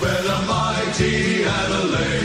where the mighty Adelaide.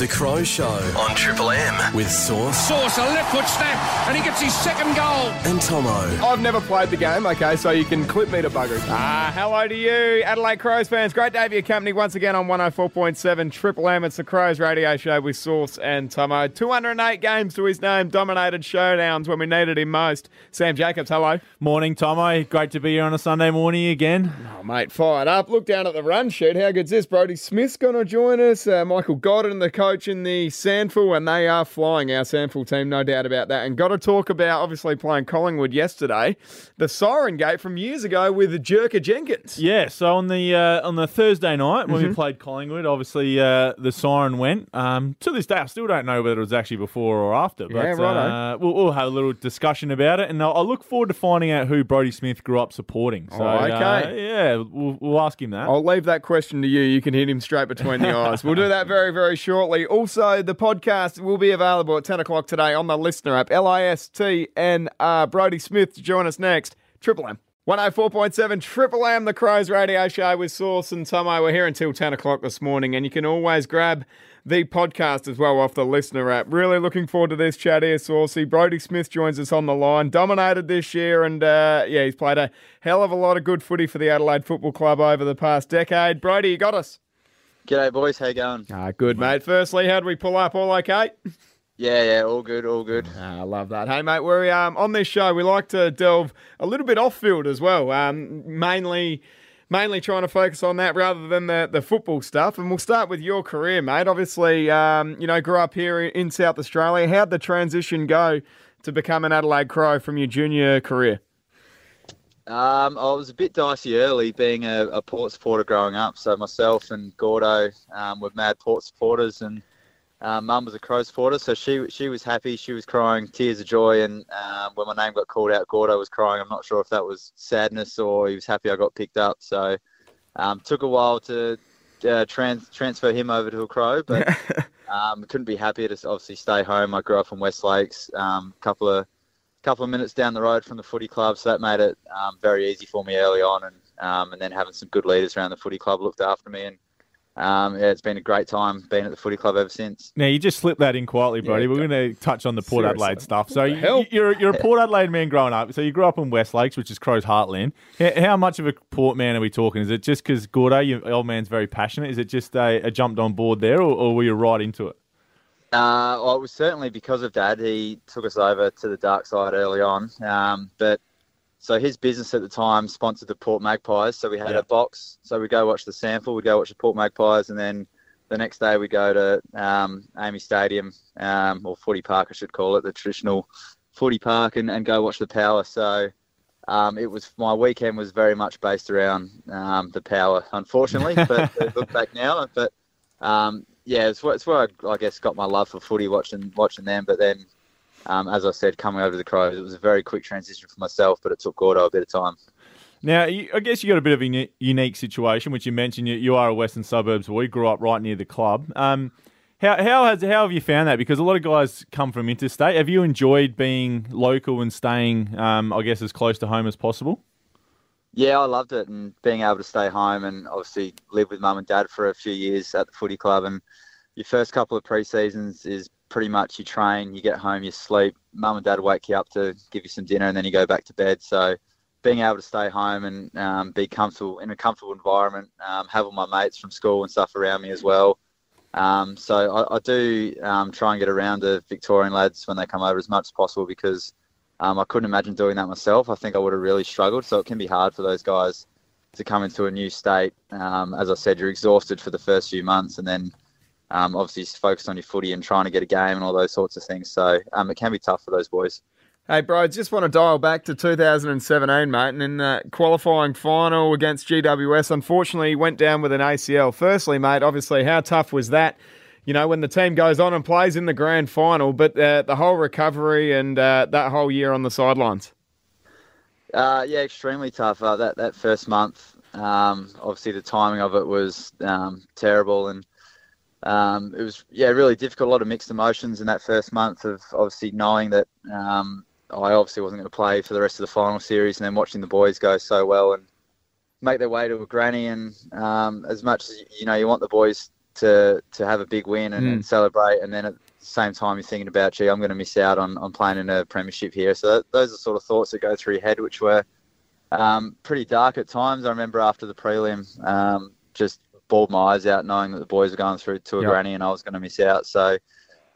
The Crow Show on Triple M with Sauce Sauce, a left foot snap, and he gets his second goal. and Tomo. I've never played the game, okay, so you can clip me to buggery. Ah, hello to you, Adelaide Crows fans. Great to have your company once again on 104.7 Triple M. It's the Crows radio show with Sauce and Tomo. 208 games to his name, dominated showdowns when we needed him most. Sam Jacobs, hello. Morning, Tomo. Great to be here on a Sunday morning again. Oh, mate, fired up. Look down at the run sheet. How good's this? Brody Smith's going to join us. Uh, Michael Godden, the coach in the SANFL, and they are flying, our SANFL team, no doubt about that. And got to talk about, obviously, playing Collingwood yesterday, the siren gate from years ago with Jerker Jenkins. Yeah, so on the uh, on the Thursday night when Mm-hmm. we played Collingwood, obviously uh, the siren went. Um, to this day, I still don't know whether it was actually before or after. But Yeah, righto. uh, we'll, we'll have a little discussion about it, and I'll, I look forward to finding out who Brody Smith grew up supporting. So, Oh, okay. uh, yeah, we'll, we'll ask him that. I'll leave that question to you. You can hit him straight between the eyes. We'll do that very, very shortly. Also, the podcast will be available at 10 o'clock today on the LiSTNR app. L I S T N R. Brody Smith to join us next. Triple M. 104.7 Triple M, the Crows radio show with Sauce and Tomo. We're here until 10 o'clock this morning, and you can always grab the podcast as well off the LiSTNR app. Really looking forward to this chat here, Saucy. Brody Smith joins us on the line. Dominated this year, and uh, yeah, he's played a hell of a lot of good footy for the Adelaide Football Club over the past decade. Brody, you got us. G'day, boys. How you going? Ah, good, mate. Firstly, how do we pull up? All okay? Yeah, yeah, all good, all good. Ah, I love that. Hey, mate, we're um, on this show. We like to delve a little bit off field as well. Um, mainly, mainly trying to focus on that rather than the, the football stuff. And we'll start with your career, mate. Obviously, um, you know, grew up here in South Australia. How'd the transition go to become an Adelaide Crow from your junior career? Um, I was a bit dicey early, being a, a Port supporter growing up. So myself and Gordo um, were mad Port supporters, and um, Mum was a Crow supporter. So she she was happy. She was crying tears of joy, and um, when my name got called out, Gordo was crying. I'm not sure if that was sadness or he was happy I got picked up. So um, took a while to uh, trans- transfer him over to a Crow, but um, couldn't be happier to obviously stay home. I grew up in West Lakes, um, couple of couple of minutes down the road from the footy club, so that made it um, very easy for me early on, and um, and then having some good leaders around the footy club looked after me, and um, yeah, it's been a great time being at the footy club ever since. Now you just slipped that in quietly, Brody. Yeah, We're going to touch on the Port Seriously. Adelaide stuff. So you, you're you're a Port Adelaide man growing up. So you grew up in West Lakes, which is Crow's heartland. How, how much of a Port man are we talking? Is it just because Gordo, your old man's very passionate? Is it just a, a jumped on board there, or, or were you right into it? Uh, well, it was certainly because of Dad. He took us over to the dark side early on. Um, but so his business at the time sponsored the Port Magpies. So we had Yeah. a box. So we'd go watch the SANFL, we'd go watch the Port Magpies, and then the next day we'd go to um, AAMI Stadium, um, or Footy Park, I should call it, the traditional footy park, and, and go watch the Power. So um, it was my weekend was very much based around um, the Power, unfortunately. But look back now, but um, yeah, it's where, it's where I, I guess got my love for footy watching watching them. But then, um, as I said, coming over to the Crows, it was a very quick transition for myself, but it took Gordo a bit of time. Now, I guess you got a bit of a unique situation, which you mentioned. You, you are a Western Suburbs boy, grew up right near the club. Um, how how has how have you found that? Because a lot of guys come from interstate. Have you enjoyed being local and staying, um, I guess, as close to home as possible? Yeah, I loved it, and being able to stay home and obviously live with mum and dad for a few years at the footy club. And your first couple of pre seasons is pretty much you train, you get home, you sleep. Mum and dad wake you up to give you some dinner, and then you go back to bed. So being able to stay home and um, be comfortable in a comfortable environment, um, have all my mates from school and stuff around me as well. Um, so I, I do um, try and get around the Victorian lads when they come over as much as possible because um, I couldn't imagine doing that myself. I think I would have really struggled. So it can be hard for those guys to come into a new state. Um, as I said, you're exhausted for the first few months, and then um, obviously just focused on your footy and trying to get a game and all those sorts of things. So um, it can be tough for those boys. Hey, bro, just want to dial back to 2017, mate, and in that qualifying final against GWS, unfortunately, went down with an ACL. Firstly, mate, obviously, how tough was that? You know, when the team goes on and plays in the grand final, but uh, the whole recovery and uh, that whole year on the sidelines. Uh, yeah, extremely tough. Uh, that that first month, um, obviously the timing of it was um, terrible, and um, it was yeah really difficult. A lot of mixed emotions in that first month of obviously knowing that um, I obviously wasn't going to play for the rest of the final series, and then watching the boys go so well, and make their way to a granny. And um, as much as you know, you want the boys to to have a big win and, and celebrate, and then at the same time you're thinking about, gee, I'm going to miss out on, on playing in a premiership here. So that, those are sort of thoughts that go through your head, which were um, pretty dark at times. I remember after the prelim, um, just bawled my eyes out knowing that the boys were going through to a Yep. granny and I was going to miss out. So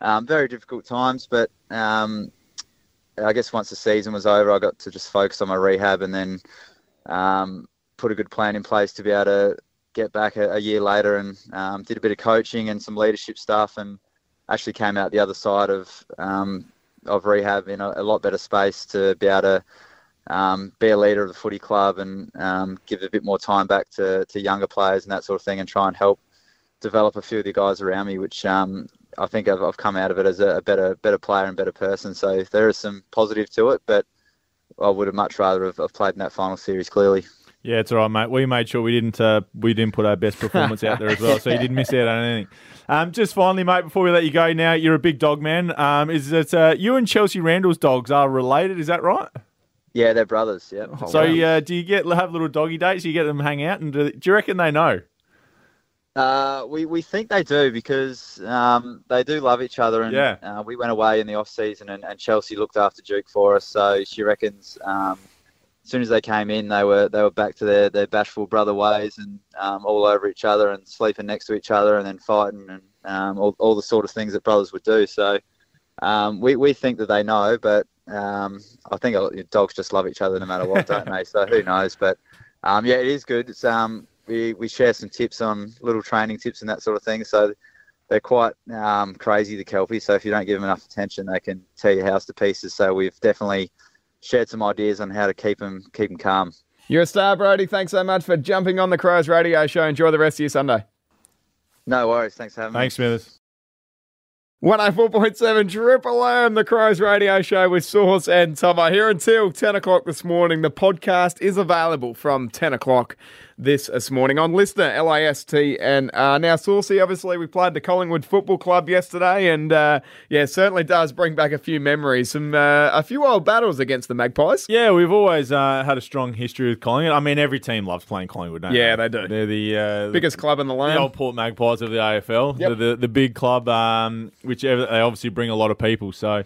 um, very difficult times, but um, I guess once the season was over, I got to just focus on my rehab and then um, put a good plan in place to be able to get back a, a year later and um, did a bit of coaching and some leadership stuff and actually came out the other side of um, of rehab in a, a lot better space to be able to um, be a leader of the footy club and um, give a bit more time back to, to younger players and that sort of thing and try and help develop a few of the guys around me, which um, I think I've, I've come out of it as a, a better better player and better person. So there is some positive to it, but I would have much rather have, have played in that final series clearly. Yeah, it's all right, mate. We made sure we didn't uh, we didn't put our best performance out there as well, so you didn't miss out on anything. Um, just finally, mate, before we let you go, now you're a big dog man. Um, is it uh, you and Chelsea Randall's dogs are related? Is that right? Yeah, they're brothers. Yeah. so uh, do you get have little doggy dates? You get them hang out, and do, do you reckon they know? Uh, we, we think they do because um, they do love each other. And Yeah. uh, we went away in the off season, and, and Chelsea looked after Duke for us. So she reckons um, as soon as they came in, they were they were back to their, their bashful brother ways and um, all over each other and sleeping next to each other and then fighting and um, all, all the sort of things that brothers would do. So um, we, we think that they know, but um, I think dogs just love each other no matter what, don't they? So who knows? But um, yeah, it is good. It's um, we, we share some tips on little training tips and that sort of thing. So they're quite um, crazy, the Kelpies. So if you don't give them enough attention, they can tear your house to pieces. So we've definitely shared some ideas on how to keep them keep them calm. You're a star, Brody. Thanks so much for jumping on the Crows radio show. Enjoy the rest of your Sunday. No worries. Thanks for having me. Thanks, Smithers. 104.7 Triple M, the Crows radio show with Sauce and Tomo here until 10 o'clock this morning. The podcast is available from 10 o'clock this this morning on LiSTNR, L-I-S-T, and uh, now Saucy. Obviously, we played the Collingwood Football Club yesterday, and uh, yeah, certainly does bring back a few memories, some uh, a few old battles against the Magpies. Yeah, we've always uh, had a strong history with Collingwood. I mean, every team loves playing Collingwood, don't they? Yeah, they? do. They're the uh, Biggest club in the land. the old Port Magpies of the AFL, Yep. the, the the big club, um, which they obviously bring a lot of people. So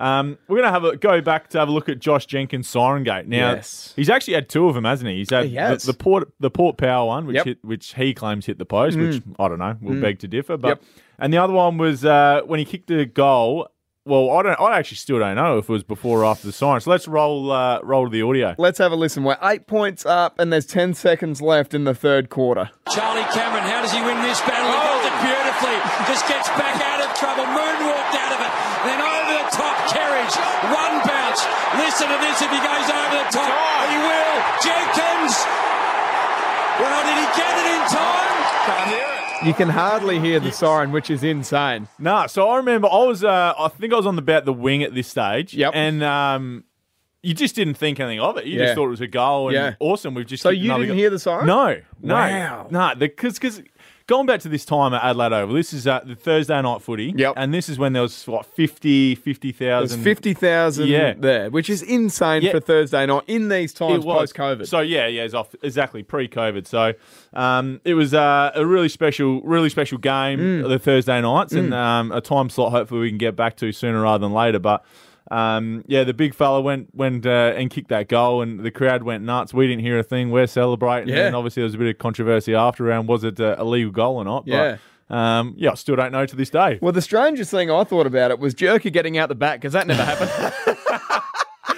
um, we're gonna have a go back to have a look at Josh Jenkins' Siren Gate. Now Yes. he's actually had two of them, hasn't he? He's had He. The, the Port the Port Power one, which Yep. Mm. hit, which he claims hit the post, which I don't know. We'll beg to differ, but Yep. and the other one was uh, when he kicked the goal. Well, I don't. I actually still don't know if it was before or after the siren. So let's roll uh, roll the audio. Let's have a listen. We're eight points up, and there's 10 seconds left in the third quarter. Charlie Cameron, how does he win this battle? He does it beautifully. Just gets back out of trouble. Moonwalked out of it. Then over the top, Kerridge. One bounce. Listen to this if he goes over the top. He will. Jenkins. Well, did he get it in time? Can't hear it. You can hardly hear the siren, which is insane. No, so I remember I was, uh, I think I was on the about the wing at this stage. Yep. And um, you just didn't think anything of it. You Yeah. just thought it was a goal and Yeah. awesome. We've just So hit you another didn't goal. hear the siren? No, no, Wow. no. Because because going back to this time at Adelaide Oval, this is uh, the Thursday night footy. Yep. And this is when there was what 50, There's 50,000. 50,000 Yeah. there, which is insane Yeah. for Thursday night in these times post COVID. So yeah, yeah, it's off exactly pre-COVID. So um, it was uh, a really special, really special game Mm. the Thursday nights, and um, a time slot. Hopefully, we can get back to sooner rather than later. But um, yeah, the big fella went went uh, and kicked that goal, and the crowd went nuts. We didn't hear a thing. We're celebrating, Yeah. and obviously there was a bit of controversy after around was it uh, a legal goal or not? Yeah. But, um, yeah, I still don't know to this day. well, the strangest thing I thought about it was Jerker getting out the back because that never happened.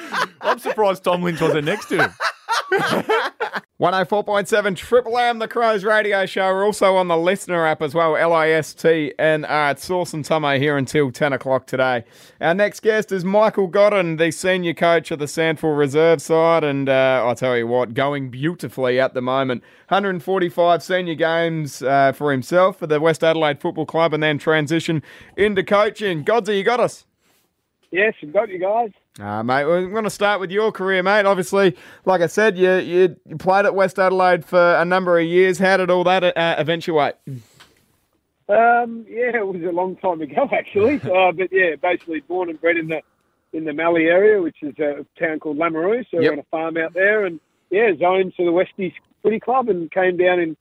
I'm surprised Tom Lynch wasn't next to him. 104.7 Triple M, the Crows radio show. We're also on the LiSTNR app as well, L I S T N R. It's Sauce and Tomo here until 10 o'clock today. Our next guest is Michael Godden, the senior coach of the SANFL Reserve side. And uh, I'll tell you what, going beautifully at the moment. 145 senior games uh, for himself for the West Adelaide Football Club and then transition into coaching. Godsy, you got us. Yes, I've got you guys. Uh, mate, we're going to start with your career, mate. Obviously, like I said, you, you you played at West Adelaide for a number of years. How did all that uh, eventuate? Um, yeah, it was a long time ago actually. uh, but yeah, basically born and bred in the in the Mallee area, which is a town called Lameroo. So Yep. we're on a farm out there, and yeah, zoned to the Westies Footy Club and came down in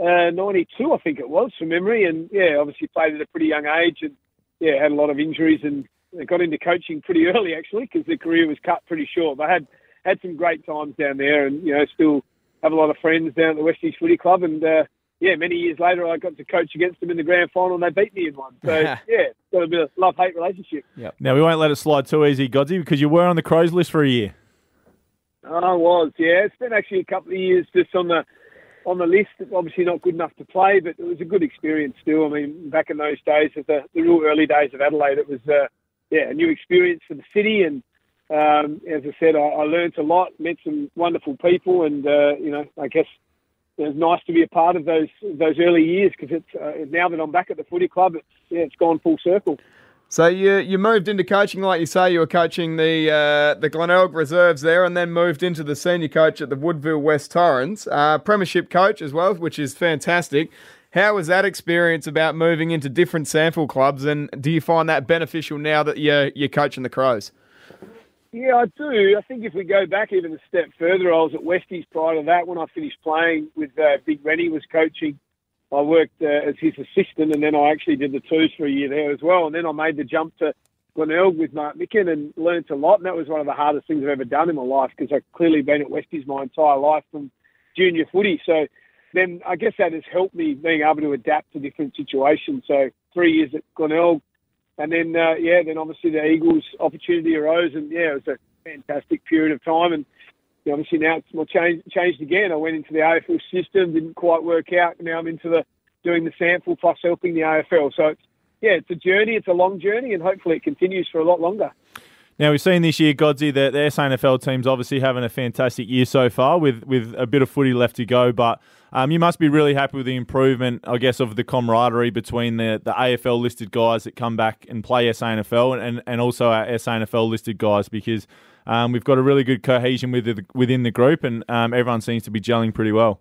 uh, 92, I think it was, from memory. And yeah, obviously played at a pretty young age and yeah, had a lot of injuries and got into coaching pretty early actually because their career was cut pretty short. They had had some great times down there and you know still have a lot of friends down at the Westies Footy Club and. Uh, yeah, many years later, I got to coach against them in the grand final, and they beat me in one. So yeah, got a bit of love hate relationship. Now we won't let it slide too easy, Godsey, because you were on the Crows list for a year. I was, yeah. It's been actually a couple of years just on the on the list. Obviously not good enough to play, but it was a good experience still. I mean, back in those days, at the, the real early days of Adelaide, it was uh, yeah a new experience for the city. And um, as I said, I, I learned a lot, met some wonderful people, and uh, you know, I guess it was nice to be a part of those those early years because it's uh, now that I'm back at the footy club, it's yeah, it's gone full circle. So you you moved into coaching, like you say, you were coaching the uh, the Glenelg reserves there, and then moved into the senior coach at the Woodville West Torrens, uh, premiership coach as well, which is fantastic. How was that experience about moving into different SANFL clubs, and do you find that beneficial now that you're you're coaching the Crows? Yeah, I do. I think if we go back even a step further, I was at Westies prior to that when I finished playing with uh, Big Rennie was coaching. I worked uh, as his assistant, and then I actually did the twos for a year there as well. And then I made the jump to Glenelg with Mark Mickan and learnt a lot. And that was one of the hardest things I've ever done in my life because I've clearly been at Westies my entire life from junior footy. So then I guess that has helped me being able to adapt to different situations. So three years at Glenelg, and then uh, yeah, then obviously the Eagles opportunity arose, and yeah, it was a fantastic period of time. And you know, obviously now it's more changed, changed again. I went into the AFL system, didn't quite work out. Now I'm into the doing the SANFL plus helping the AFL. So it's yeah, it's a journey. It's a long journey, and hopefully it continues for a lot longer. Now we've seen this year, Godsey, that the SANFL team's obviously having a fantastic year so far, with with a bit of footy left to go. But um, you must be really happy with the improvement, I guess, of the camaraderie between the, the AFL listed guys that come back and play SANFL, and, and also our SANFL listed guys, because um, we've got a really good cohesion with the, within the group, and um, everyone seems to be gelling pretty well.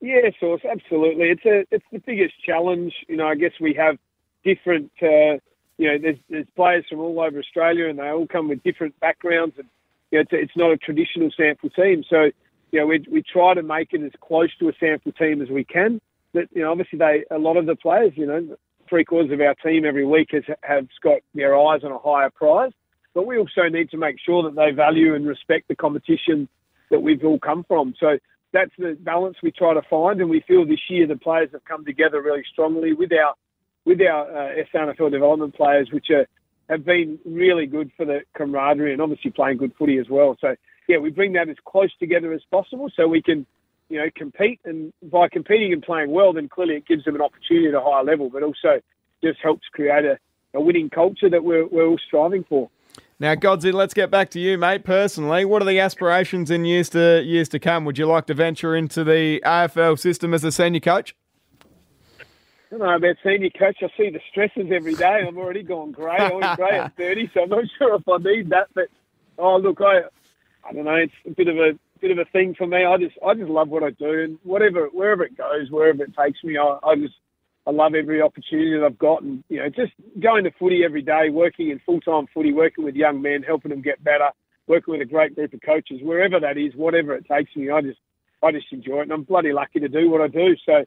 Yeah, Sauce, absolutely. It's a it's the biggest challenge. You know, I guess we have different. Uh, you know, there's there's players from all over Australia, and they all come with different backgrounds, and you know, it's, it's not a traditional SANFL team. So, you know, we we try to make it as close to a SANFL team as we can. But you know, obviously, they a lot of the players, you know, three quarters of our team every week has have got their eyes on a higher prize. But we also need to make sure that they value and respect the competition that we've all come from. So that's the balance we try to find, and we feel this year the players have come together really strongly with our with our uh, SANFL development players, which are, have been really good for the camaraderie and obviously playing good footy as well. So yeah, we bring that as close together as possible so we can, you know, compete. And by competing and playing well, then clearly it gives them an opportunity at a higher level, but also just helps create a, a winning culture that we're, we're all striving for. Now, Godsey, let's get back to you, mate. Personally, what are the aspirations in years to years to come? Would you like to venture into the AFL system as a senior coach? I don't know about senior coach. I see the stresses every day. I'm already gone grey. I went grey at 30, so I'm not sure if I need that. But oh, look, I I don't know. It's a bit of a bit of a thing for me. I just I just love what I do, and whatever wherever it goes, wherever it takes me, I, I just I love every opportunity that I've got, and you know, just going to footy every day, working in full time footy, working with young men, helping them get better, working with a great group of coaches, wherever that is, whatever it takes me, I just I just enjoy it, and I'm bloody lucky to do what I do. So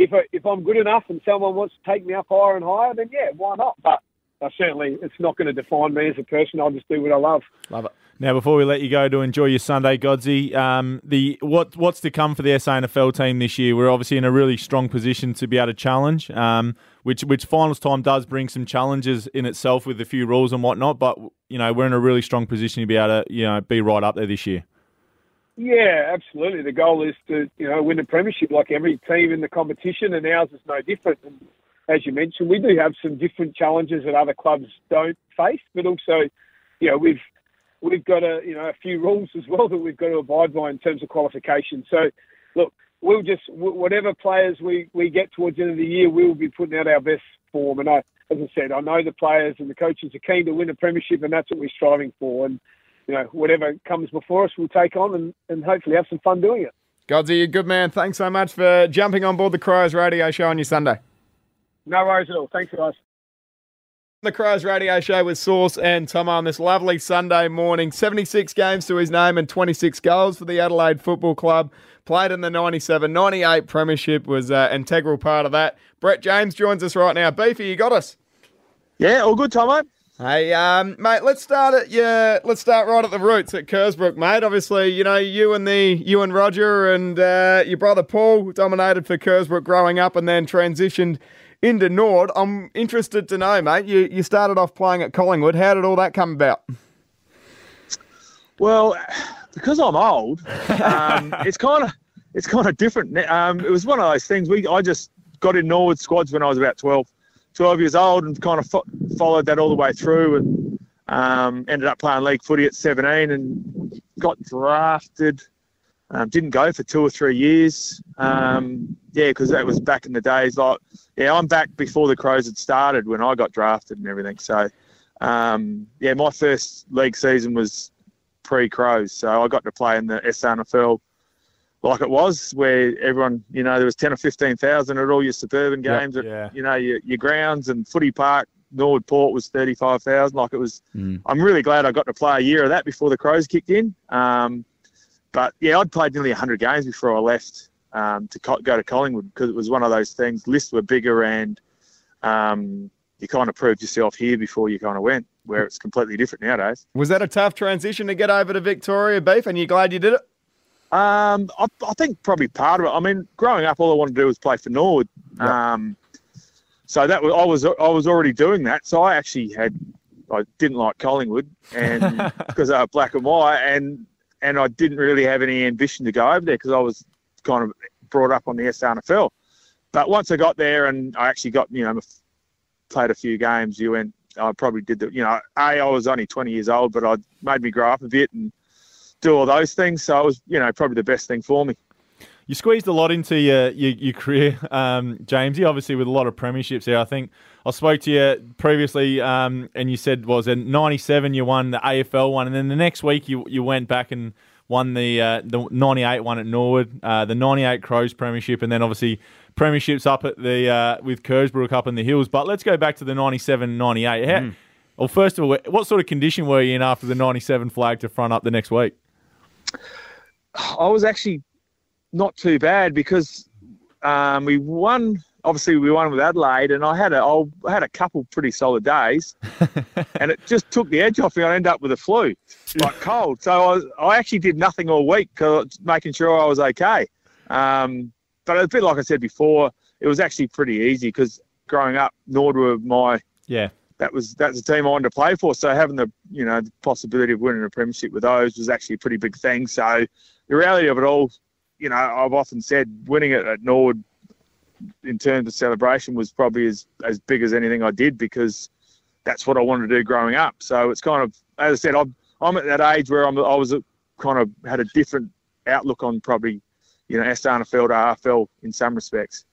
if I, if I'm good enough and someone wants to take me up higher and higher, then yeah, why not? But uh, certainly, it's not going to define me as a person. I'll just do what I love. Love it. Now, before we let you go to enjoy your Sunday, Godsey, um, the what what's to come for the SANFL team this year? We're obviously in a really strong position to be able to challenge, um, which which finals time does bring some challenges in itself with a few rules and whatnot. But you know, we're in a really strong position to be able to you know be right up there this year. Yeah, absolutely. The goal is to you know win a premiership like every team in the competition, and ours is no different. And as you mentioned, we do have some different challenges that other clubs don't face, but also, you know, we've we've got a you know a few rules as well that we've got to abide by in terms of qualification. So, look, we'll just whatever players we we get towards the end of the year, we will be putting out our best form. And I, as I said, I know the players and the coaches are keen to win a premiership, and that's what we're striving for. And you know, whatever comes before us, we'll take on and, and hopefully have some fun doing it. Godsey, you good man. Thanks so much for jumping on board the Crows radio show on your Sunday. No worries at all. Thanks, guys. The Crows Radio Show with Sauce and Tom on this lovely Sunday morning. 76 games to his name and 26 goals for the Adelaide Football Club. Played in the 97 98 Premiership, was an integral part of that. Brett James joins us right now. Beefy, you got us? Yeah, all good, Tomo. Hey, um, mate, let's start at your, let's start right at the roots at Kersbrook, mate. Obviously, you know, you and the you and Roger and uh, your brother Paul dominated for Kersbrook growing up and then transitioned into Nord. I'm interested to know, mate. You you started off playing at Collingwood. How did all that come about? Well, because I'm old, um, it's kind of it's kind of different. Um, it was one of those things. We I just got in Norwood squads when I was about 12, 12 years old, and kind of fo- followed that all the way through, and um, ended up playing league footy at 17, and got drafted. Um, didn't go for two or three years. Um, yeah, because that was back in the days. Like, yeah, I'm back before the Crows had started when I got drafted and everything. So, um, yeah, my first league season was pre-Crows, so I got to play in the SANFL like it was, where everyone, you know, there was ten or fifteen thousand at all your suburban games, Yep, at, yeah. you know, your, your grounds and footy park. Norwood Port was thirty-five thousand. Like it was. I'm really glad I got to play a year of that before the Crows kicked in. Um, but yeah, I'd played nearly 100 games before I left um, to co- go to Collingwood because it was one of those things. Lists were bigger, and um, you kind of proved yourself here before you kind of went. Where it's completely different nowadays. Was that a tough transition to get over to Victoria, Beef? And you glad you did it? Um, I, I think probably part of it. I mean, growing up, all I wanted to do was play for Norwood. Um, so that was I was I was already doing that. So I actually had I didn't like Collingwood and because they were black and white, and and I didn't really have any ambition to go over there because I was kind of brought up on the SANFL. But once I got there and I actually got you know played a few games, you went. I probably did the you know a I was only 20 years old, but I made me grow up a bit and do all those things. So it was you know probably the best thing for me. You squeezed a lot into your your, your career, um, Jamesy. Obviously, with a lot of premierships here. I think I spoke to you previously, um, and you said was in '97 you won the AFL one, and then the next week you you went back and won the uh, the '98 one at Norwood, uh, the '98 Crows premiership, and then obviously premierships up at the uh, with Kersbrook up in the hills. But let's go back to the '97 '98. How, Well, first of all, what sort of condition were you in after the '97 flag to front up the next week? I was actually not too bad because um, we won. Obviously, we won with Adelaide, and I had a I had a couple pretty solid days, and it just took the edge off me. I ended up with a flu, like cold. So I, was, I actually did nothing all week, making sure I was okay. Um, but a bit like I said before, it was actually pretty easy because growing up, Nord were my Yeah, that was that's the team I wanted to play for. So having the you know the possibility of winning a premiership with those was actually a pretty big thing. So the reality of it all, you know, I've often said winning it at Nord in terms of celebration was probably as as big as anything I did because that's what I wanted to do growing up. So it's kind of as I said, I'm I'm at that age where I'm I was a, kind of had a different outlook on probably you know to RFL in some respects.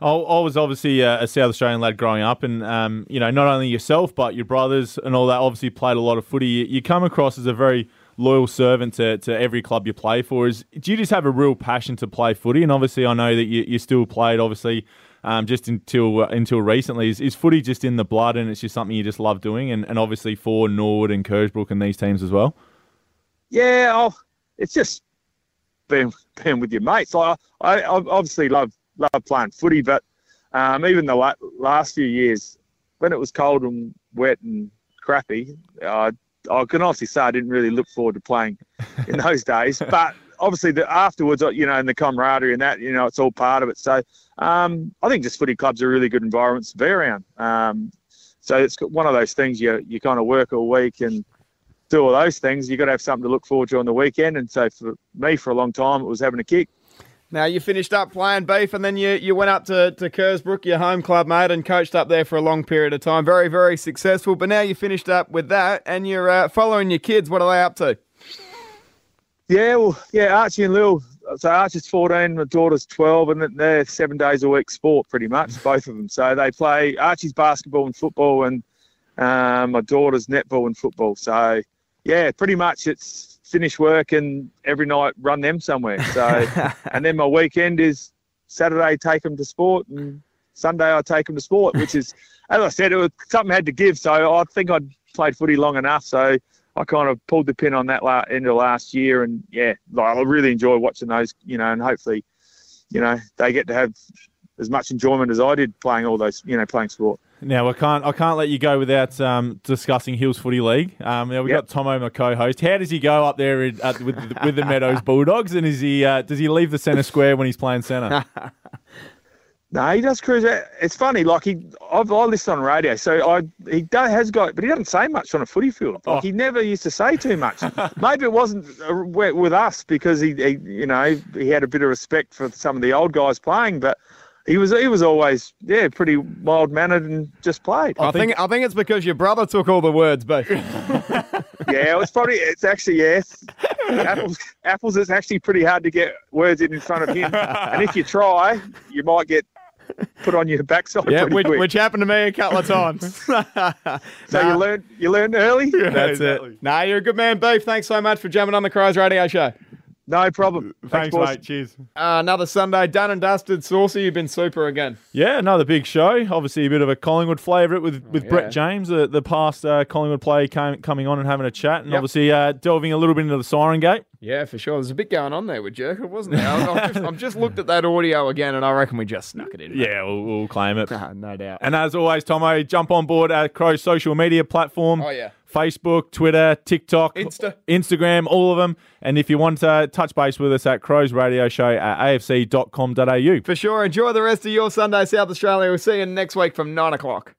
I, was obviously a, South Australian lad growing up, and um, you know, not only yourself but your brothers and all that. Obviously, played a lot of footy. You, come across as a very loyal servant to, to every club you play for. Is do you just have a real passion to play footy? And obviously, I know that you, you still played. Obviously, um, just until uh, until recently, is, is footy just in the blood, and it's just something you just love doing? And, and obviously for Norwood and Kersbrook and these teams as well. Yeah, I'll, it's just being being with your mates. I, I I obviously love love playing footy, but um, even the la- last few years, when it was cold and wet and crappy, I I can honestly say I didn't really look forward to playing in those days. But obviously, the afterwards, you know, and the camaraderie and that, you know, it's all part of it. So um, I think just footy clubs are really good environments to be around. Um, so it's one of those things you you kind of work all week and do all those things, you've got to have something to look forward to on the weekend. And so for me, for a long time, it was having a kick. Now you finished up playing beef, and then you, you went up to, to Kersbrook, your home club, mate, and coached up there for a long period of time. Very, very successful. But now you finished up with that, and you're uh, following your kids. What are they up to? Yeah, well, yeah, Archie and Lil. So Archie's 14, my daughter's 12, and they're seven days a week sport pretty much, both of them. So they play Archie's basketball and football, and um, my daughter's netball and football. So yeah, pretty much it's finish work and every night run them somewhere. So and then my weekend is Saturday take them to sport and Sunday I take them to sport, which is, as I said, it was something I had to give. So I think I'd played footy long enough. So I kind of pulled the pin on that la- end of last year, and yeah, like, I really enjoy watching those, you know, and hopefully, you know, they get to have as much enjoyment as I did playing all those, you know, playing sport. Now I can't I can't let you go without um, discussing Hills Footy League. Um, now we've Yep. got Tomo, my co-host. How does he go up there in, at, with the, with the Meadows Bulldogs? And is he uh, does he leave the centre square when he's playing centre? No, he does cruise. out. It's funny, like he, I've, I listen on radio, so I he do, has got, but he doesn't say much on a footy field. Like Oh. he never used to say too much. Maybe it wasn't uh, with with us because he, he, you know, he had a bit of respect for some of the old guys playing, but he was he was always yeah pretty mild mannered and just played. I think I think it's because your brother took all the words, but Yeah, it's probably it's actually yes. Apples apples is actually pretty hard to get words in in front of him, and if you try, you might get put on your backside. yeah, which, quick. which happened to me a couple of times. so you learn you learn early. That's it. Nah, you're a good man, Beef. Thanks so much for jumping on the Crows Radio Show. No problem. Thanks, boys. mate. Cheers. Uh, another Sunday done and dusted. Saucy, you've been super again. Yeah, another big show. Obviously, a bit of a Collingwood favourite with, with yeah. Brett James, the, the past uh, Collingwood player came, coming on and having a chat, and Yep. obviously uh, delving a little bit into the Siren Gate. Yeah, for sure. There's a bit going on there with Jerker, wasn't there? I- I've just, I've just looked at that audio again, and I reckon we just snuck it in. mate. Yeah, we'll, we'll claim it. No doubt. And as always, Tomo, jump on board at Crow's social media platform. Oh, yeah. Facebook, Twitter, TikTok, Insta. Instagram, all of them. And if you want to touch base with us at Crow's Radio Show at afc.com.au. For sure. Enjoy the rest of your Sunday, South Australia. We'll see you next week from 9 o'clock.